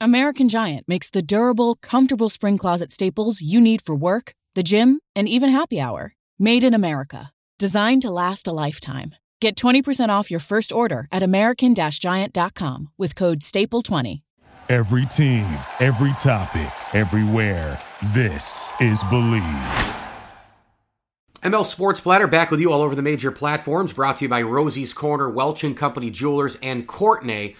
American Giant makes the durable, comfortable spring closet staples you need for work, the gym, and even happy hour. Made in America. Designed to last a lifetime. Get 20% off your first order at American Giant.com with code STAPLE20. Every team, every topic, everywhere. This is Bleav. ML Sports Platter back with you all over the major platforms, brought to you by Rosie's Corner, Welch and Company Jewelers, and Courtney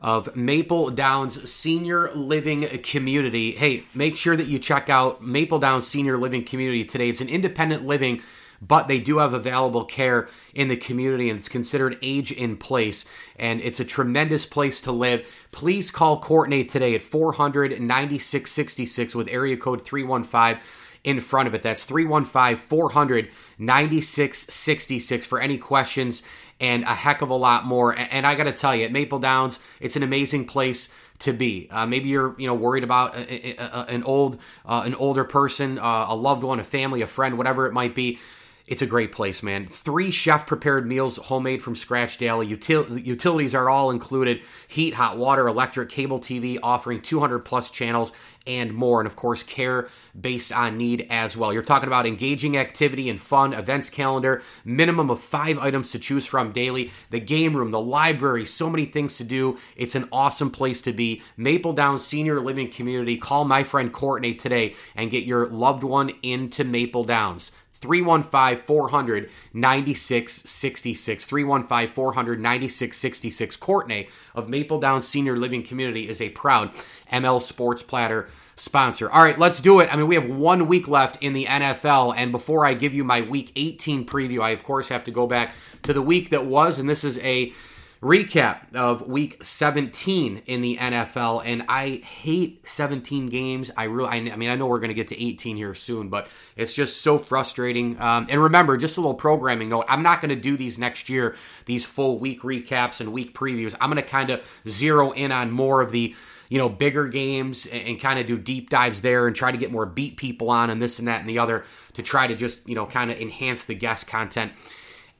of Maple Downs Senior Living Community. Hey, make sure that you check out Maple Downs Senior Living Community today. It's an independent living, but they do have available care in the community and it's considered age in place. And it's a tremendous place to live. Please call Courtney today at 400 with area code 315 in front of it. That's 315 400 9666 for any questions and a heck of a lot more. And I got to tell you, at Maple Downs, it's an amazing place to be. Uh, maybe you're you know worried about a, a, a, an old uh, an older person, uh, a loved one, a family, a friend, whatever it might be. It's a great place, man. Three chef prepared meals, homemade from scratch daily. Util- utilities are all included heat, hot water, electric, cable TV, offering 200 plus channels and more. And of course, care based on need as well. You're talking about engaging activity and fun, events calendar, minimum of five items to choose from daily, the game room, the library, so many things to do. It's an awesome place to be. Maple Downs Senior Living Community. Call my friend Courtney today and get your loved one into Maple Downs. 315 400 9666. 315 400 9666. Courtney of Maple Down Senior Living Community is a proud ML Sports Platter sponsor. All right, let's do it. I mean, we have one week left in the NFL. And before I give you my week 18 preview, I, of course, have to go back to the week that was. And this is a recap of week 17 in the NFL and I hate 17 games. I really I, mean I know we're going to get to 18 here soon, but it's just so frustrating. Um, and remember, just a little programming note, I'm not going to do these next year, these full week recaps and week previews. I'm going to kind of zero in on more of the you know, bigger games and, and kind of do deep dives there and try to get more beat people on and this and that and the other to try to just, you know, kind of enhance the guest content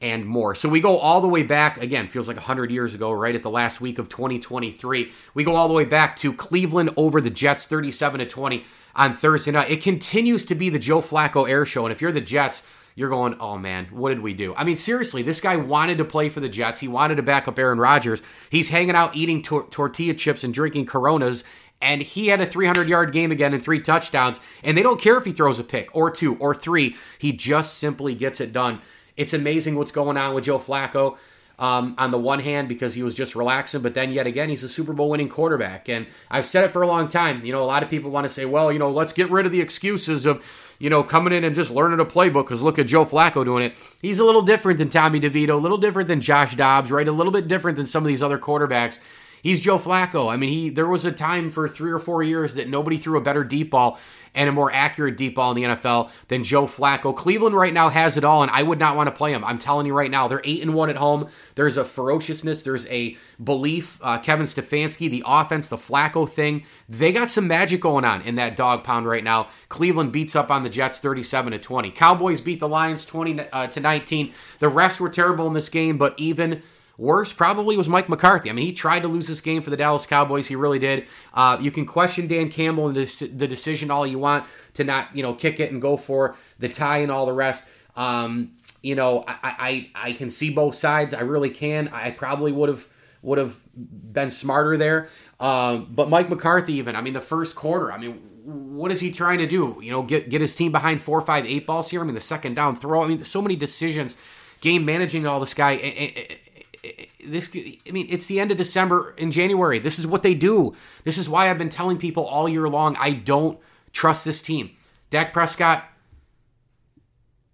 and more. So we go all the way back, again, feels like 100 years ago, right at the last week of 2023. We go all the way back to Cleveland over the Jets 37 to 20 on Thursday night. It continues to be the Joe Flacco air show. And if you're the Jets, you're going, oh man, what did we do? I mean, seriously, this guy wanted to play for the Jets. He wanted to back up Aaron Rodgers. He's hanging out eating tor- tortilla chips and drinking Coronas. And he had a 300 yard game again and three touchdowns. And they don't care if he throws a pick or two or three. He just simply gets it done. It's amazing what's going on with Joe Flacco. Um, on the one hand, because he was just relaxing, but then yet again, he's a Super Bowl winning quarterback. And I've said it for a long time. You know, a lot of people want to say, well, you know, let's get rid of the excuses of, you know, coming in and just learning a playbook because look at Joe Flacco doing it. He's a little different than Tommy DeVito, a little different than Josh Dobbs, right? A little bit different than some of these other quarterbacks. He's Joe Flacco. I mean, he there was a time for three or four years that nobody threw a better deep ball and a more accurate deep ball in the NFL than Joe Flacco. Cleveland right now has it all, and I would not want to play him. I'm telling you right now, they're eight and one at home. There's a ferociousness, there's a belief. Uh, Kevin Stefanski, the offense, the Flacco thing, they got some magic going on in that dog pound right now. Cleveland beats up on the Jets 37 to 20. Cowboys beat the Lions 20 uh, to 19. The refs were terrible in this game, but even Worse probably was Mike McCarthy. I mean, he tried to lose this game for the Dallas Cowboys. He really did. Uh, you can question Dan Campbell and the decision all you want to not, you know, kick it and go for the tie and all the rest. Um, you know, I, I I can see both sides. I really can. I probably would have would have been smarter there. Um, but Mike McCarthy, even I mean, the first quarter. I mean, what is he trying to do? You know, get get his team behind four, five, eight balls here. I mean, the second down throw. I mean, so many decisions, game managing all this guy this I mean it's the end of December in January. This is what they do. This is why I've been telling people all year long I don't trust this team. Dak Prescott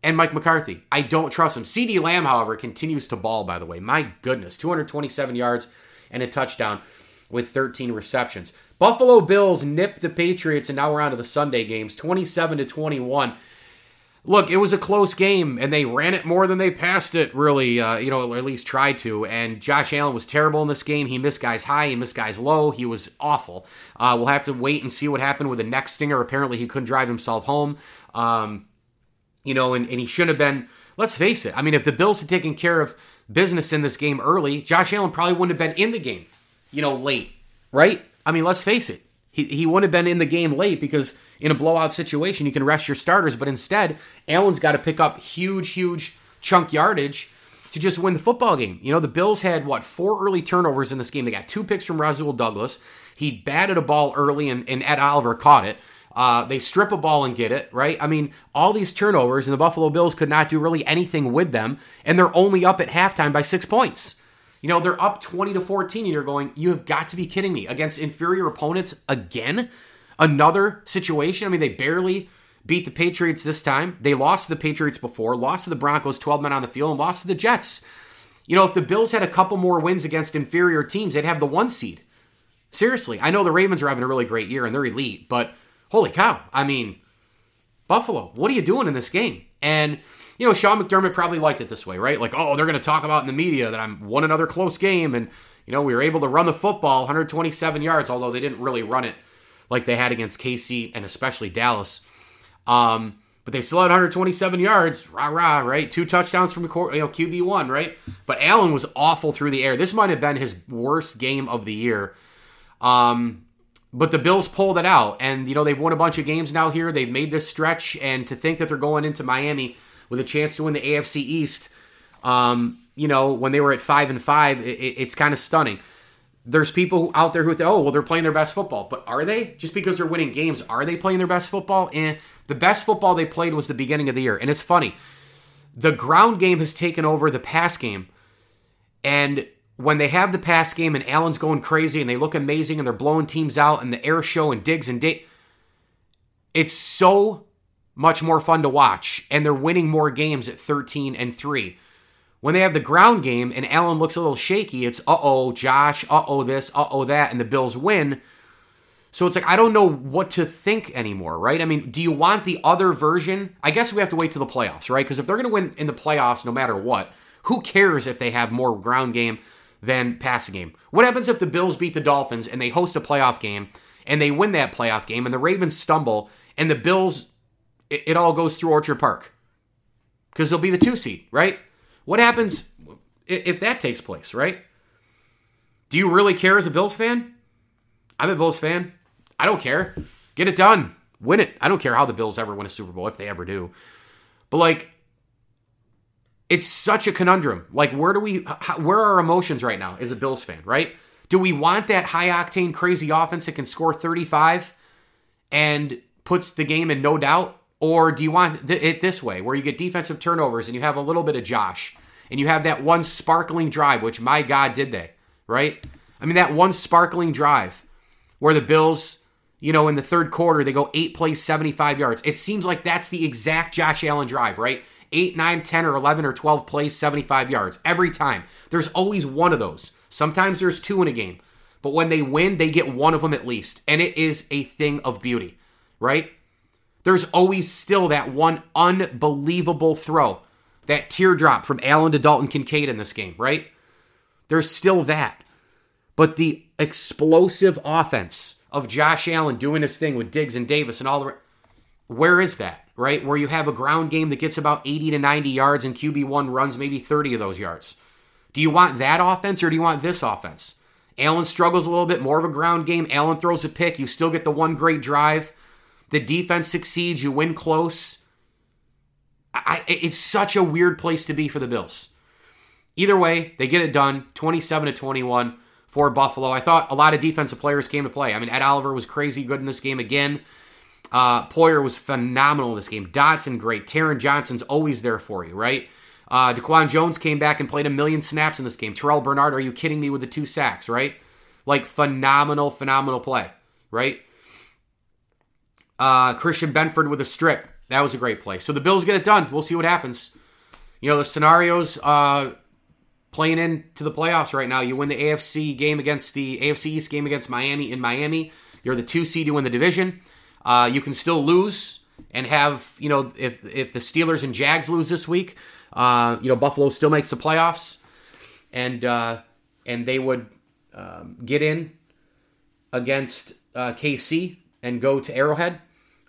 and Mike McCarthy. I don't trust him. CeeDee Lamb, however, continues to ball by the way. My goodness, 227 yards and a touchdown with 13 receptions. Buffalo Bills nip the Patriots and now we're on to the Sunday games, 27 to 21 look, it was a close game, and they ran it more than they passed it, really, uh, you know, or at least tried to. And Josh Allen was terrible in this game. He missed guys high, he missed guys low. He was awful. Uh, we'll have to wait and see what happened with the neck stinger. Apparently, he couldn't drive himself home. Um, you know, and, and he shouldn't have been. Let's face it. I mean, if the Bills had taken care of business in this game early, Josh Allen probably wouldn't have been in the game, you know, late, right? I mean, let's face it. He, he wouldn't have been in the game late because in a blowout situation, you can rest your starters. But instead, Allen's got to pick up huge, huge chunk yardage to just win the football game. You know, the Bills had, what, four early turnovers in this game. They got two picks from Rasul Douglas. He batted a ball early, and, and Ed Oliver caught it. Uh, they strip a ball and get it, right? I mean, all these turnovers, and the Buffalo Bills could not do really anything with them, and they're only up at halftime by six points. You know, they're up 20 to 14, and you're going, you have got to be kidding me. Against inferior opponents again? Another situation? I mean, they barely beat the Patriots this time. They lost to the Patriots before, lost to the Broncos, 12 men on the field, and lost to the Jets. You know, if the Bills had a couple more wins against inferior teams, they'd have the one seed. Seriously, I know the Ravens are having a really great year and they're elite, but holy cow. I mean, Buffalo, what are you doing in this game? And, you know, Sean McDermott probably liked it this way, right? Like, oh, they're going to talk about in the media that I'm won another close game and, you know, we were able to run the football 127 yards, although they didn't really run it like they had against KC and especially Dallas. Um, but they still had 127 yards, rah rah, right? Two touchdowns from you know QB one, right? But Allen was awful through the air. This might have been his worst game of the year. Um, but the Bills pulled it out, and you know they've won a bunch of games now here. They've made this stretch, and to think that they're going into Miami with a chance to win the AFC East, um, you know, when they were at five and five, it, it's kind of stunning there's people out there who think, oh, well, they're playing their best football. But are they? Just because they're winning games, are they playing their best football? And the best football they played was the beginning of the year. And it's funny. The ground game has taken over the pass game. And when they have the pass game and Allen's going crazy and they look amazing and they're blowing teams out and the air show and Diggs and Day, it's so much more fun to watch. And they're winning more games at 13 and 3. When they have the ground game and Allen looks a little shaky, it's uh oh, Josh, uh oh, this, uh oh, that, and the Bills win. So it's like, I don't know what to think anymore, right? I mean, do you want the other version? I guess we have to wait to the playoffs, right? Because if they're going to win in the playoffs no matter what, who cares if they have more ground game than passing game? What happens if the Bills beat the Dolphins and they host a playoff game and they win that playoff game and the Ravens stumble and the Bills, it, it all goes through Orchard Park? Because they'll be the two seed, right? What happens if that takes place, right? Do you really care as a Bills fan? I'm a Bills fan. I don't care. Get it done. Win it. I don't care how the Bills ever win a Super Bowl, if they ever do. But like, it's such a conundrum. Like, where do we, where are our emotions right now as a Bills fan, right? Do we want that high octane, crazy offense that can score 35 and puts the game in no doubt? Or do you want it this way, where you get defensive turnovers and you have a little bit of Josh and you have that one sparkling drive, which my God, did they, right? I mean, that one sparkling drive where the Bills, you know, in the third quarter, they go eight plays, 75 yards. It seems like that's the exact Josh Allen drive, right? Eight, nine, 10, or 11 or 12 plays, 75 yards every time. There's always one of those. Sometimes there's two in a game. But when they win, they get one of them at least. And it is a thing of beauty, right? There's always still that one unbelievable throw, that teardrop from Allen to Dalton Kincaid in this game, right? There's still that. But the explosive offense of Josh Allen doing his thing with Diggs and Davis and all the where is that, right? Where you have a ground game that gets about 80 to 90 yards and QB1 runs maybe 30 of those yards. Do you want that offense or do you want this offense? Allen struggles a little bit more of a ground game. Allen throws a pick. You still get the one great drive. The defense succeeds. You win close. I, it's such a weird place to be for the Bills. Either way, they get it done 27 to 21 for Buffalo. I thought a lot of defensive players came to play. I mean, Ed Oliver was crazy good in this game again. Uh, Poyer was phenomenal this game. Dotson, great. Taron Johnson's always there for you, right? Uh, DaQuan Jones came back and played a million snaps in this game. Terrell Bernard, are you kidding me with the two sacks, right? Like, phenomenal, phenomenal play, right? Uh, Christian Benford with a strip. That was a great play. So the Bills get it done. We'll see what happens. You know, the scenarios uh, playing into the playoffs right now. You win the AFC game against the AFC East game against Miami in Miami. You're the two seed. You win the division. Uh, you can still lose and have you know if if the Steelers and Jags lose this week, uh, you know Buffalo still makes the playoffs, and uh, and they would um, get in against uh, KC and go to Arrowhead.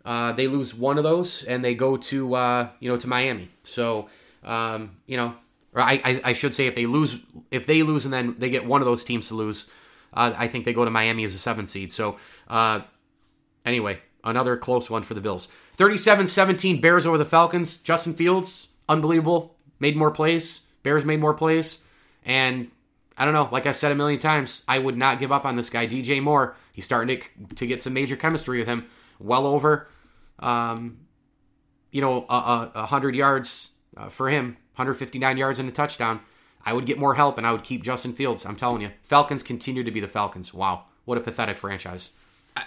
Uh, they lose one of those and they go to uh, you know to Miami. So um, you know, or I, I, I should say if they lose if they lose and then they get one of those teams to lose, uh, I think they go to Miami as a seven seed. So uh, Anyway, another close one for the Bills. 37 17 Bears over the Falcons. Justin Fields, unbelievable. Made more plays. Bears made more plays. And I don't know, like I said a million times, I would not give up on this guy, DJ Moore. He's starting to, to get some major chemistry with him. Well over, um, you know, a, a, 100 yards uh, for him, 159 yards and a touchdown. I would get more help and I would keep Justin Fields. I'm telling you. Falcons continue to be the Falcons. Wow. What a pathetic franchise.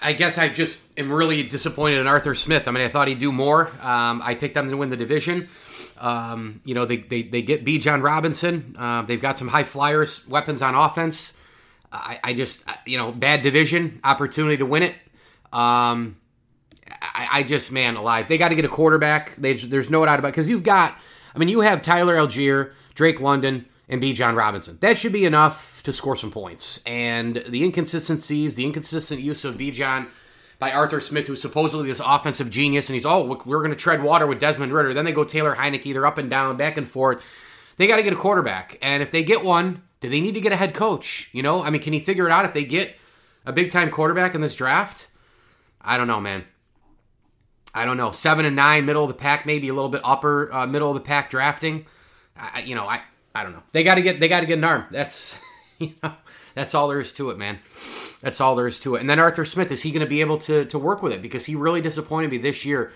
I guess I just am really disappointed in Arthur Smith. I mean, I thought he'd do more. Um, I picked them to win the division. Um, you know, they, they, they get Bijan Robinson. Uh, they've got some high flyers, weapons on offense. I, I, just, you know, bad division, opportunity to win it. Um, I, I, just, man, alive. They got to get a quarterback. They, there's no doubt about. Because you've got, I mean, you have Tyler Allgeier, Drake London, and Bijan Robinson. That should be enough to score some points. And the inconsistencies, the inconsistent use of Bijan by Arthur Smith, who's supposedly this offensive genius, and he's, oh, we're going to tread water with Desmond Ridder. Then they go Taylor Heinicke. They're up and down, back and forth. They got to get a quarterback. And if they get one, do they need to get a head coach? You know, I mean, can he figure it out if they get a big time quarterback in this draft? I don't know, man. I don't know. Seven and nine, middle of the pack, maybe a little bit upper uh, middle of the pack drafting. I, you know, I I don't know. They got to get they got to get an arm. That's you know that's all there is to it, man. That's all there is to it. And then Arthur Smith is he going to be able to to work with it because he really disappointed me this year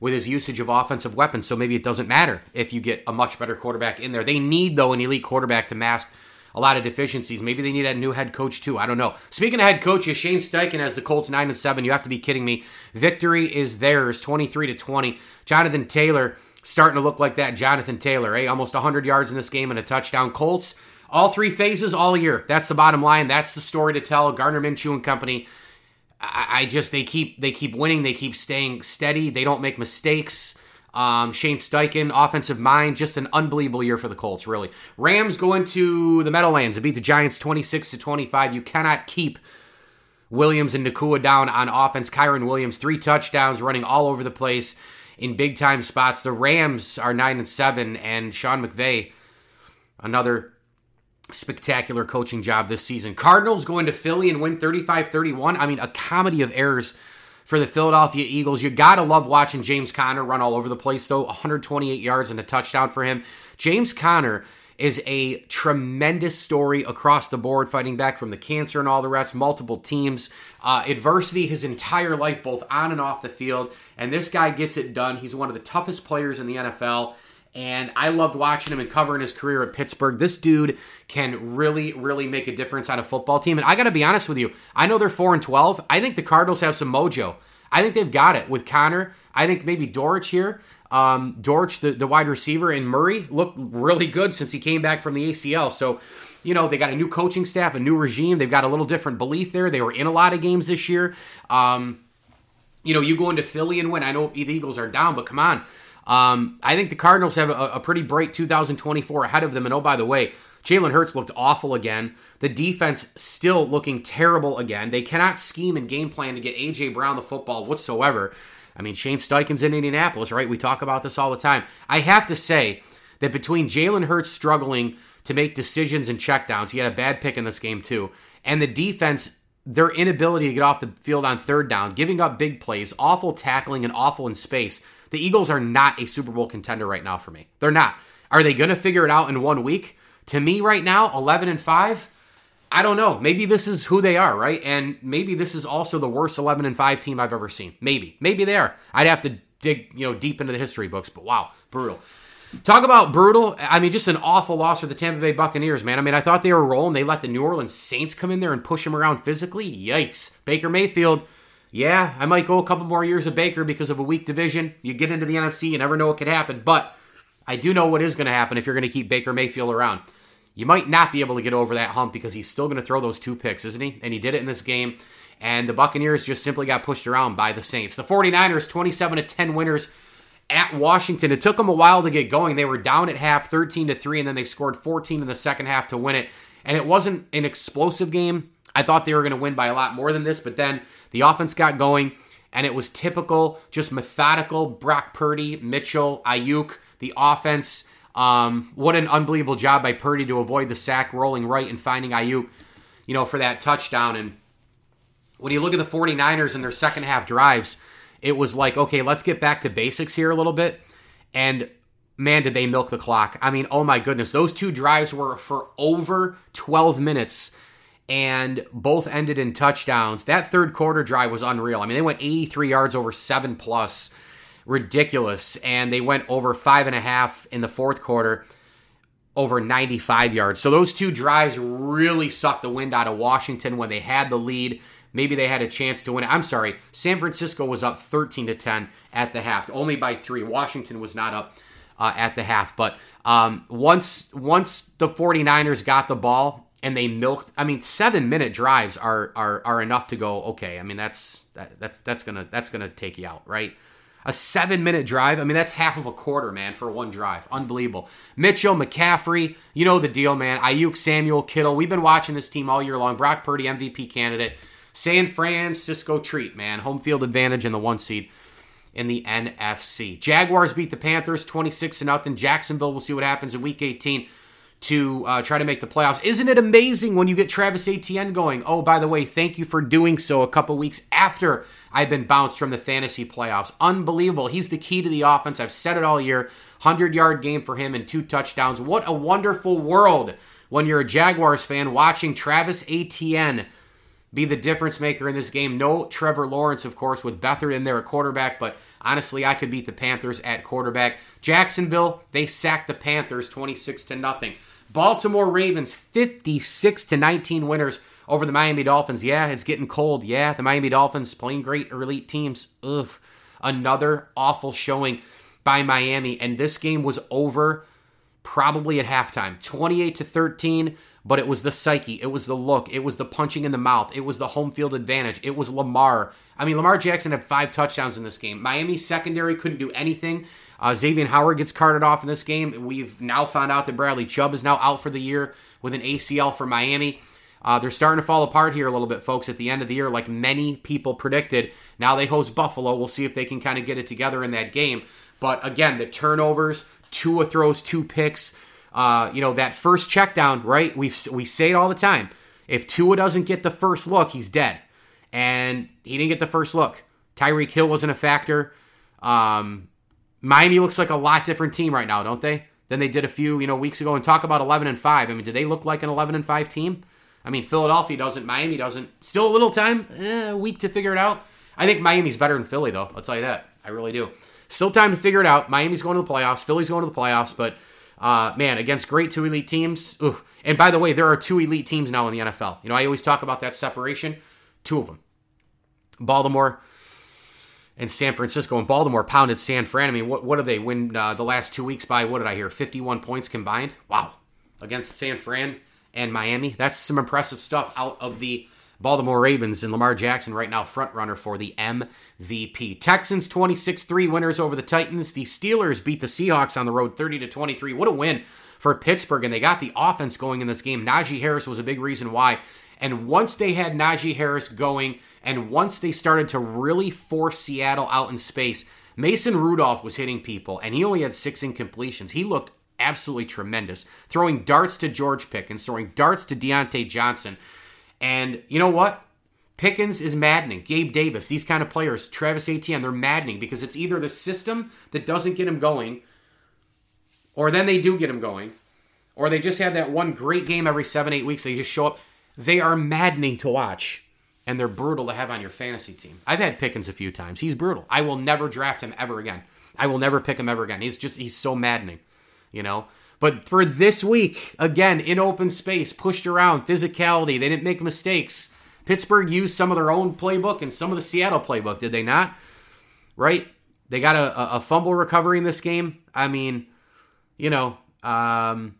with his usage of offensive weapons. So maybe it doesn't matter if you get a much better quarterback in there. They need though an elite quarterback to mask a lot of deficiencies. Maybe they need a new head coach too. I don't know. Speaking of head coaches, Shane Steichen has the Colts nine and seven. You have to be kidding me. Victory is theirs, twenty three to twenty. Jonathan Taylor starting to look like that Jonathan Taylor, eh? Almost 100 yards in this game and a touchdown. Colts, all three phases all year. That's the bottom line. That's the story to tell. Gardner Minshew and company. I, I just they keep they keep winning. They keep staying steady. They don't make mistakes. Um, Shane Steichen, offensive mind, just an unbelievable year for the Colts. Really, Rams go into the Meadowlands and beat the Giants 26 to 25. You cannot keep Williams and Nacua down on offense. Kyren Williams, three touchdowns, running all over the place in big time spots. The Rams are nine and seven, and Sean McVay, another spectacular coaching job this season. Cardinals go into Philly and win 35-31. I mean, a comedy of errors for the Philadelphia Eagles. You got to love watching James Conner run all over the place, though. 128 yards and a touchdown for him. James Conner is a tremendous story across the board, fighting back from the cancer and all the rest, multiple teams, uh, adversity his entire life, both on and off the field. And this guy gets it done. He's one of the toughest players in the NFL. And I loved watching him and covering his career at Pittsburgh. This dude can really, really make a difference on a football team. And I got to be honest with you, I know they're 4 and 12. I think the Cardinals have some mojo. I think they've got it with Conner. I think maybe Dortch here. Um, Dortch, the, the wide receiver, and Murray looked really good since he came back from the ACL. So, you know, they got a new coaching staff, a new regime. They've got a little different belief there. They were in a lot of games this year. Um, you know, you go into Philly and win. I know the Eagles are down, but come on. Um, I think the Cardinals have a, a pretty bright 2024 ahead of them. And oh, by the way, Jalen Hurts looked awful again. The defense still looking terrible again. They cannot scheme and game plan to get A.J. Brown the football whatsoever. I mean, Shane Steichen's in Indianapolis, right? We talk about this all the time. I have to say that between Jalen Hurts struggling to make decisions and checkdowns, he had a bad pick in this game too, and the defense, their inability to get off the field on third down, giving up big plays, awful tackling, and awful in space, the Eagles are not a Super Bowl contender right now for me. They're not. Are they going to figure it out in one week? To me, right now, 11 and 5, I don't know. Maybe this is who they are, right? And maybe this is also the worst 11 and 5 team I've ever seen. Maybe. Maybe they are. I'd have to dig, you know, deep into the history books, but wow, brutal. Talk about brutal. I mean, just an awful loss for the Tampa Bay Buccaneers, man. I mean, I thought they were rolling. They let the New Orleans Saints come in there and push them around physically. Yikes. Baker Mayfield, yeah, I might go a couple more years of Baker because of a weak division. You get into the NFC, you never know what could happen. But I do know what is going to happen if you're going to keep Baker Mayfield around you might not be able to get over that hump because he's still going to throw those two picks, isn't he? And he did it in this game. And the Buccaneers just simply got pushed around by the Saints. The 49ers, 27 to 10 winners at Washington. It took them a while to get going. They were down at half, 13 to 3, and then they scored 14 in the second half to win it. And it wasn't an explosive game. I thought they were going to win by a lot more than this, but then the offense got going, and it was typical, just methodical Brock Purdy, Mitchell, Aiyuk, the offense um, what an unbelievable job by Purdy to avoid the sack, rolling right and finding Aiyuk, you know, for that touchdown. And when you look at the 49ers and their second half drives, it was like, okay, let's get back to basics here a little bit. And man, did they milk the clock. I mean, oh my goodness. Those two drives were for over 12 minutes and both ended in touchdowns. That third quarter drive was unreal. I mean, they went 83 yards over seven plus. Ridiculous. And they went over five and a half in the fourth quarter, over 95 yards. So those two drives really sucked the wind out of Washington when they had the lead. Maybe they had a chance to win. I'm sorry. San Francisco was up 13 to 10 at the half, only by three. Washington was not up uh, at the half. But um, once once the 49ers got the ball and they milked, I mean, seven minute drives are are are enough to go. Okay, I mean that's that, that's that's gonna that's gonna take you out, right? A seven minute drive. I mean, that's half of a quarter, man, for one drive. Unbelievable. Mitchell, McCaffrey, you know the deal, man. Aiyuk, Samuel, Kittle. We've been watching this team all year long. Brock Purdy, MVP candidate. San Francisco treat, man. Home field advantage in the one seed in the NFC. Jaguars beat the Panthers 26 to nothing. Jacksonville, we'll see what happens in week 18 to uh, try to make the playoffs. Isn't it amazing when you get Travis Etienne going? Oh, by the way, thank you for doing so a couple weeks after I've been bounced from the fantasy playoffs. Unbelievable. He's the key to the offense. I've said it all year. 100 yard game for him and two touchdowns. What a wonderful world when you're a Jaguars fan watching Travis Etienne be the difference maker in this game. No Trevor Lawrence, of course, with Beathard in there at quarterback, but honestly, I could beat the Panthers at quarterback. Jacksonville, they sacked the Panthers 26 to nothing. Baltimore Ravens 56 to 19 winners over the Miami Dolphins. Yeah, it's getting cold. Yeah, the Miami Dolphins playing great elite teams. Ugh. Another awful showing by Miami and this game was over probably at halftime. 28 to 13 but it was the psyche, it was the look, it was the punching in the mouth, it was the home field advantage, it was Lamar. I mean, Lamar Jackson had five touchdowns in this game. Miami secondary couldn't do anything. Uh, Xavier Howard gets carted off in this game. We've now found out that Bradley Chubb is now out for the year with an ACL for Miami. Uh, they're starting to fall apart here a little bit, folks, at the end of the year, like many people predicted. Now they host Buffalo. We'll see if they can kind of get it together in that game. But again, the turnovers, Tua throws two picks. Uh, you know, that first check down, right? We we say it all the time. If Tua doesn't get the first look, he's dead. And he didn't get the first look. Tyreek Hill wasn't a factor. Um, Miami looks like a lot different team right now, don't they? Than they did a few, you know, weeks ago. And talk about 11 and 5. I mean, do they look like an 11 and 5 team? I mean, Philadelphia doesn't, Miami doesn't. Still a little time, eh, a week to figure it out. I think Miami's better than Philly, though. I'll tell you that. I really do. Still time to figure it out. Miami's going to the playoffs. Philly's going to the playoffs, but uh, man, against great two elite teams. Ooh. And by the way, there are two elite teams now in the NFL. You know, I always talk about that separation. Two of them. Baltimore and San Francisco. And Baltimore pounded San Fran. I mean, what, what did they win uh, the last two weeks by? What did I hear? 51 points combined? Wow. Against San Fran and Miami. That's some impressive stuff out of the Baltimore Ravens and Lamar Jackson right now front runner for the MVP. Texans 26-3 winners over the Titans. The Steelers beat the Seahawks on the road 30 to 23. What a win for Pittsburgh and they got the offense going in this game. Najee Harris was a big reason why. And once they had Najee Harris going and once they started to really force Seattle out in space, Mason Rudolph was hitting people and he only had 6 incompletions. He looked absolutely tremendous. Throwing darts to George Pickens, throwing darts to Diontae Johnson. And you know what? Pickens is maddening. Gabe Davis, these kind of players, Travis Etienne, they're maddening because it's either the system that doesn't get him going, or then they do get him going, or they just have that one great game every seven, eight weeks. They just show up. They are maddening to watch, and they're brutal to have on your fantasy team. I've had Pickens a few times. He's brutal. I will never draft him ever again. I will never pick him ever again. He's just, he's so maddening, you know? But for this week, again, in open space, pushed around, physicality, they didn't make mistakes. Pittsburgh used some of their own playbook and some of the Seattle playbook, did they not? Right? They got a, a fumble recovery in this game. I mean, you know, um,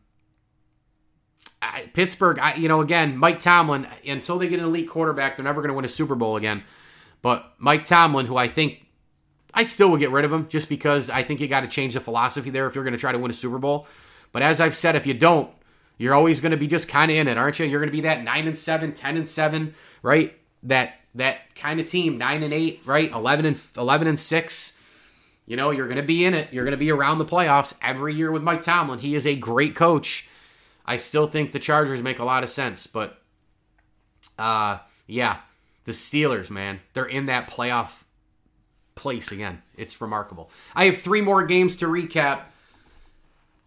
I, Pittsburgh, I, you know, again, Mike Tomlin, until they get an elite quarterback, they're never going to win a Super Bowl again. But Mike Tomlin, who I think I still would get rid of him just because I think you got to change the philosophy there if you're going to try to win a Super Bowl. But as I've said, if you don't, you're always going to be just kind of in it, aren't you? You're going to be that 9 and 7, 10 and 7, right? That that kind of team, 9 and 8, right? 11 and 11 and 6. You know, you're going to be in it. You're going to be around the playoffs every year with Mike Tomlin. He is a great coach. I still think the Chargers make a lot of sense, but uh yeah, The Steelers, man, they're in that playoff place again. It's remarkable. I have three more games to recap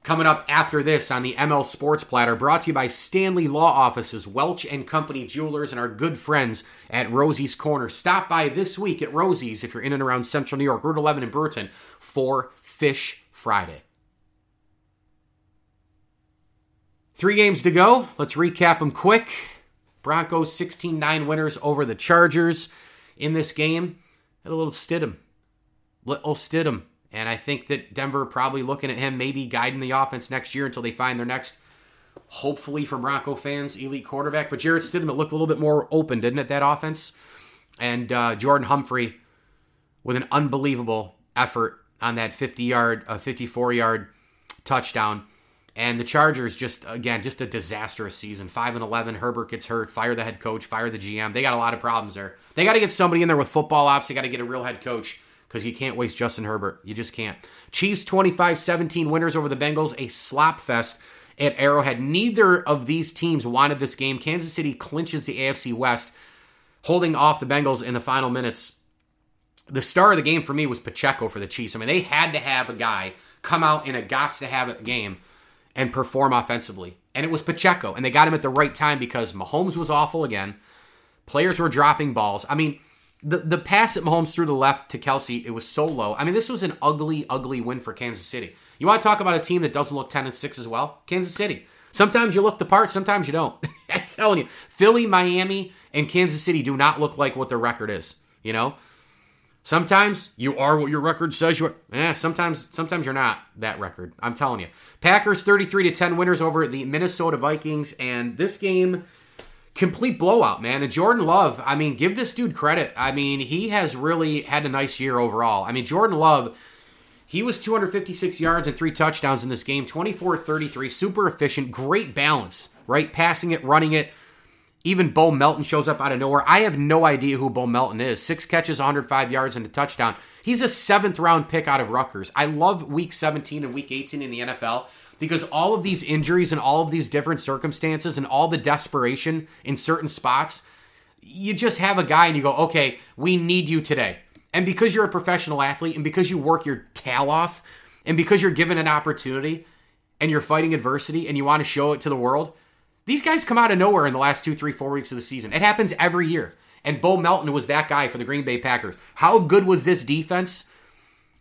coming up after this on the ML Sports Platter, brought to you by Stanley Law Offices, Welch and Company Jewelers, and our good friends at Rosie's Corner. Stop by this week at Rosie's if you're in and around Central New York, Route 11 in Brewerton, for Fish Friday. Three games to go. Let's recap them quick. Broncos 16 9 winners over the Chargers in this game. Had a little Stidham. Little Stidham. And I think that Denver probably looking at him, maybe guiding the offense next year until they find their next, hopefully from Bronco fans, elite quarterback. But Jarrett Stidham, it looked a little bit more open, didn't it, that offense? And uh, Jordan Humphrey with an unbelievable effort on that 50 yard, uh, 54 yard touchdown. And the Chargers just again just a disastrous season. Five and eleven. Herbert gets hurt. Fire the head coach. Fire the GM. They got a lot of problems there. They got to get somebody in there with football ops. They got to get a real head coach because you can't waste Justin Herbert. You just can't. Chiefs 25-17 winners over the Bengals. A slop fest at Arrowhead. Neither of these teams wanted this game. Kansas City clinches the AFC West, holding off the Bengals in the final minutes. The star of the game for me was Pacheco for the Chiefs. I mean, they had to have a guy come out in a gots to have it game and perform offensively. And it was Pacheco. And they got him at the right time because Mahomes was awful again. Players were dropping balls. I mean, the, the pass at Mahomes through the left to Kelce, it was so low. I mean, this was an ugly, ugly win for Kansas City. You want to talk about a team that doesn't look 10 and 6 as well? Kansas City. Sometimes you look the part, sometimes you don't. I'm telling you. Philly, Miami, and Kansas City do not look like what their record is. You know? Sometimes you are what your record says you are. Eh, sometimes sometimes you're not that record. I'm telling you. Packers 33 to 10 winners over the Minnesota Vikings and this game complete blowout, man. And Jordan Love, I mean, give this dude credit. I mean, he has really had a nice year overall. I mean, Jordan Love he was 256 yards and three touchdowns in this game, 24-33, super efficient, great balance, right? Passing it, running it even Bo Melton shows up out of nowhere. I have no idea who Bo Melton is. Six catches, 105 yards, and a touchdown. He's a seventh round pick out of Rutgers. I love week 17 and week 18 in the NFL because all of these injuries and all of these different circumstances and all the desperation in certain spots, you just have a guy and you go, okay, we need you today. And because you're a professional athlete and because you work your tail off and because you're given an opportunity and you're fighting adversity and you want to show it to the world, these guys come out of nowhere in the last two, three, four weeks of the season. It happens every year. And Bo Melton was that guy for the Green Bay Packers. How good was this defense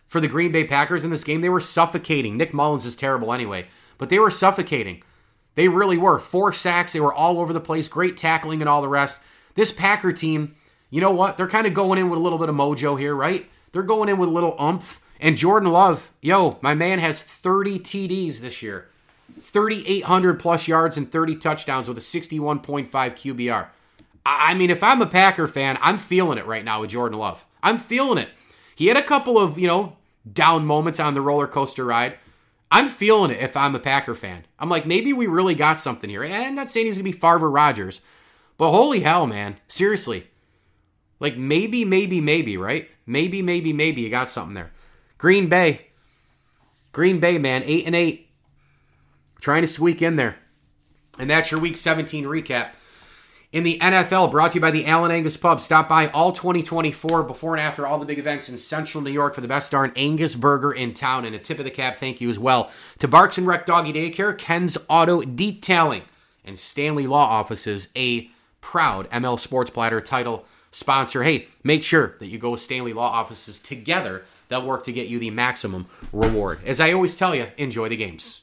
for the Green Bay Packers in this game? They were suffocating. Nick Mullens is terrible anyway, but they were suffocating. They really were. Four sacks. They were all over the place. Great tackling and all the rest. This Packer team, you know what? They're kind of going in with a little bit of mojo here, right? They're going in with a little umph. And Jordan Love, yo, my man has 30 TDs this year. 3,800 plus yards and 30 touchdowns with a 61.5 QBR. I mean, if I'm a Packer fan, I'm feeling it right now with Jordan Love. I'm feeling it. He had a couple of, you know, down moments on the roller coaster ride. I'm feeling it if I'm a Packer fan. I'm like, maybe we really got something here. And I'm not saying he's going to be Farver Rogers, but holy hell, man. Seriously. Like, maybe, maybe, maybe, right? Maybe, maybe, maybe you got something there. Green Bay. Green Bay, man. 8 and 8 trying to squeak in there. And that's your week 17 recap. In the NFL, brought to you by the Allen Angus Pub. Stop by all 2024 before and after all the big events in central New York for the best darn Angus burger in town. And a tip of the cap thank you as well to Barks and Rec Doggy Daycare, Ken's Auto Detailing, and Stanley Law Offices, a proud ML Sports Platter title sponsor. Hey, make sure that you go with Stanley Law Offices together. They'll work to get you the maximum reward. As I always tell you, enjoy the games.